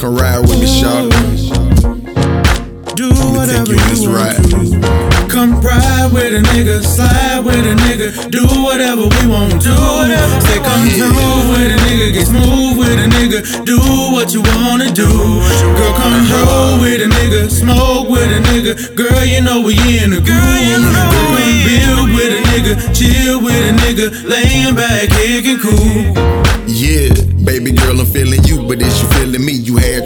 Come ride with me, shawty. Do whatever you on this you want ride. to. Come ride with a nigga, slide with a nigga, do whatever we want to. Say come through with a nigga, get smooth with a nigga, do what you wanna do. Girl, come roll with a nigga, smoke with a nigga, girl, you know we in the groove. Girl, come build with a nigga, chill with a nigga, laying back, kicking cool. Yeah, baby girl, I'm feeling you, but is you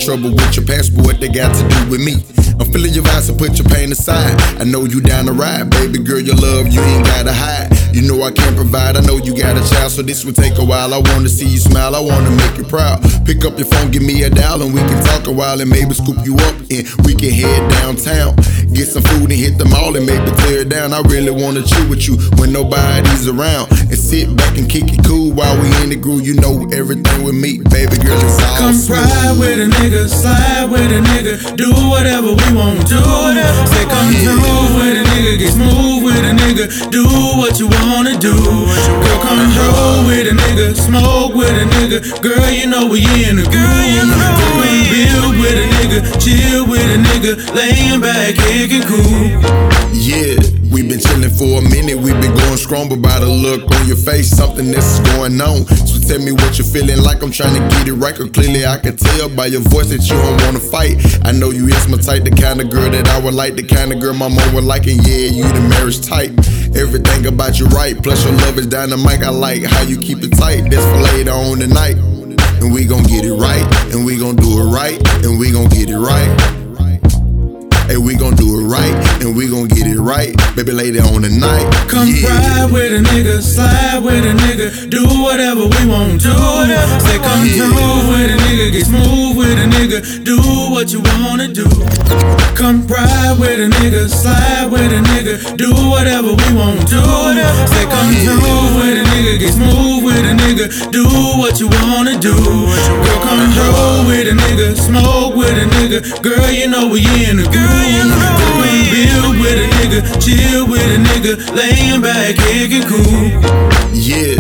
trouble with your passport, what they got to do with me. I'm feeling your vibes, so put your pain aside. I know you down to ride, baby girl, your love, you ain't gotta hide. You know I can't provide, I know you got a child, so this will take a while. I wanna see you smile, I wanna make you proud. Pick up your phone, give me a dial, and we can talk a while, and maybe scoop you up, and we can head downtown. Get some food and hit the mall, and maybe down. I really wanna chill with you when nobody's around, and sit back and kick it cool while we in the groove. You know everything with me, baby girl, it's all Come smooth. ride with a nigga, slide with a nigga, do whatever we want to. Say come through with a nigga, get smooth with a nigga, do what you wanna do. Girl, come roll with a nigga, smoke with a nigga, girl, you know we in the groove. Girl, come build with a nigga, chill with a nigga, laying back, kicking cool. Yeah, we've been chilling for a minute. We've been going strong, but by the look on your face, something that's going on. So tell me what you're feeling like. I'm trying to get it right, cause clearly I can tell by your voice that you don't wanna fight. I know you is my type, the kind of girl that I would like, the kind of girl my mom would like, and yeah, you the marriage type. Everything about you right, plus your love is dynamite. I like how you keep it tight. That's for later on tonight. And we gon' get it right, and we gon' do it right, and we gon' get it right. And we gon' do it right, and we gon' get it right, baby. Later on the night, Come yeah. ride with a nigga, slide with a nigga, do whatever we want to. Say come through with a nigga, get smooth with a nigga, do what you wanna do. Come ride with a nigga, slide with a nigga, do whatever we want to. Say come through with a nigga, get smooth with a nigga, do what you wanna do. Girl, come roll with a nigga, smoke with a nigga, girl, you know we in the groove. Build with a nigga, chill with a nigga, laying back, kicking cool. Yeah,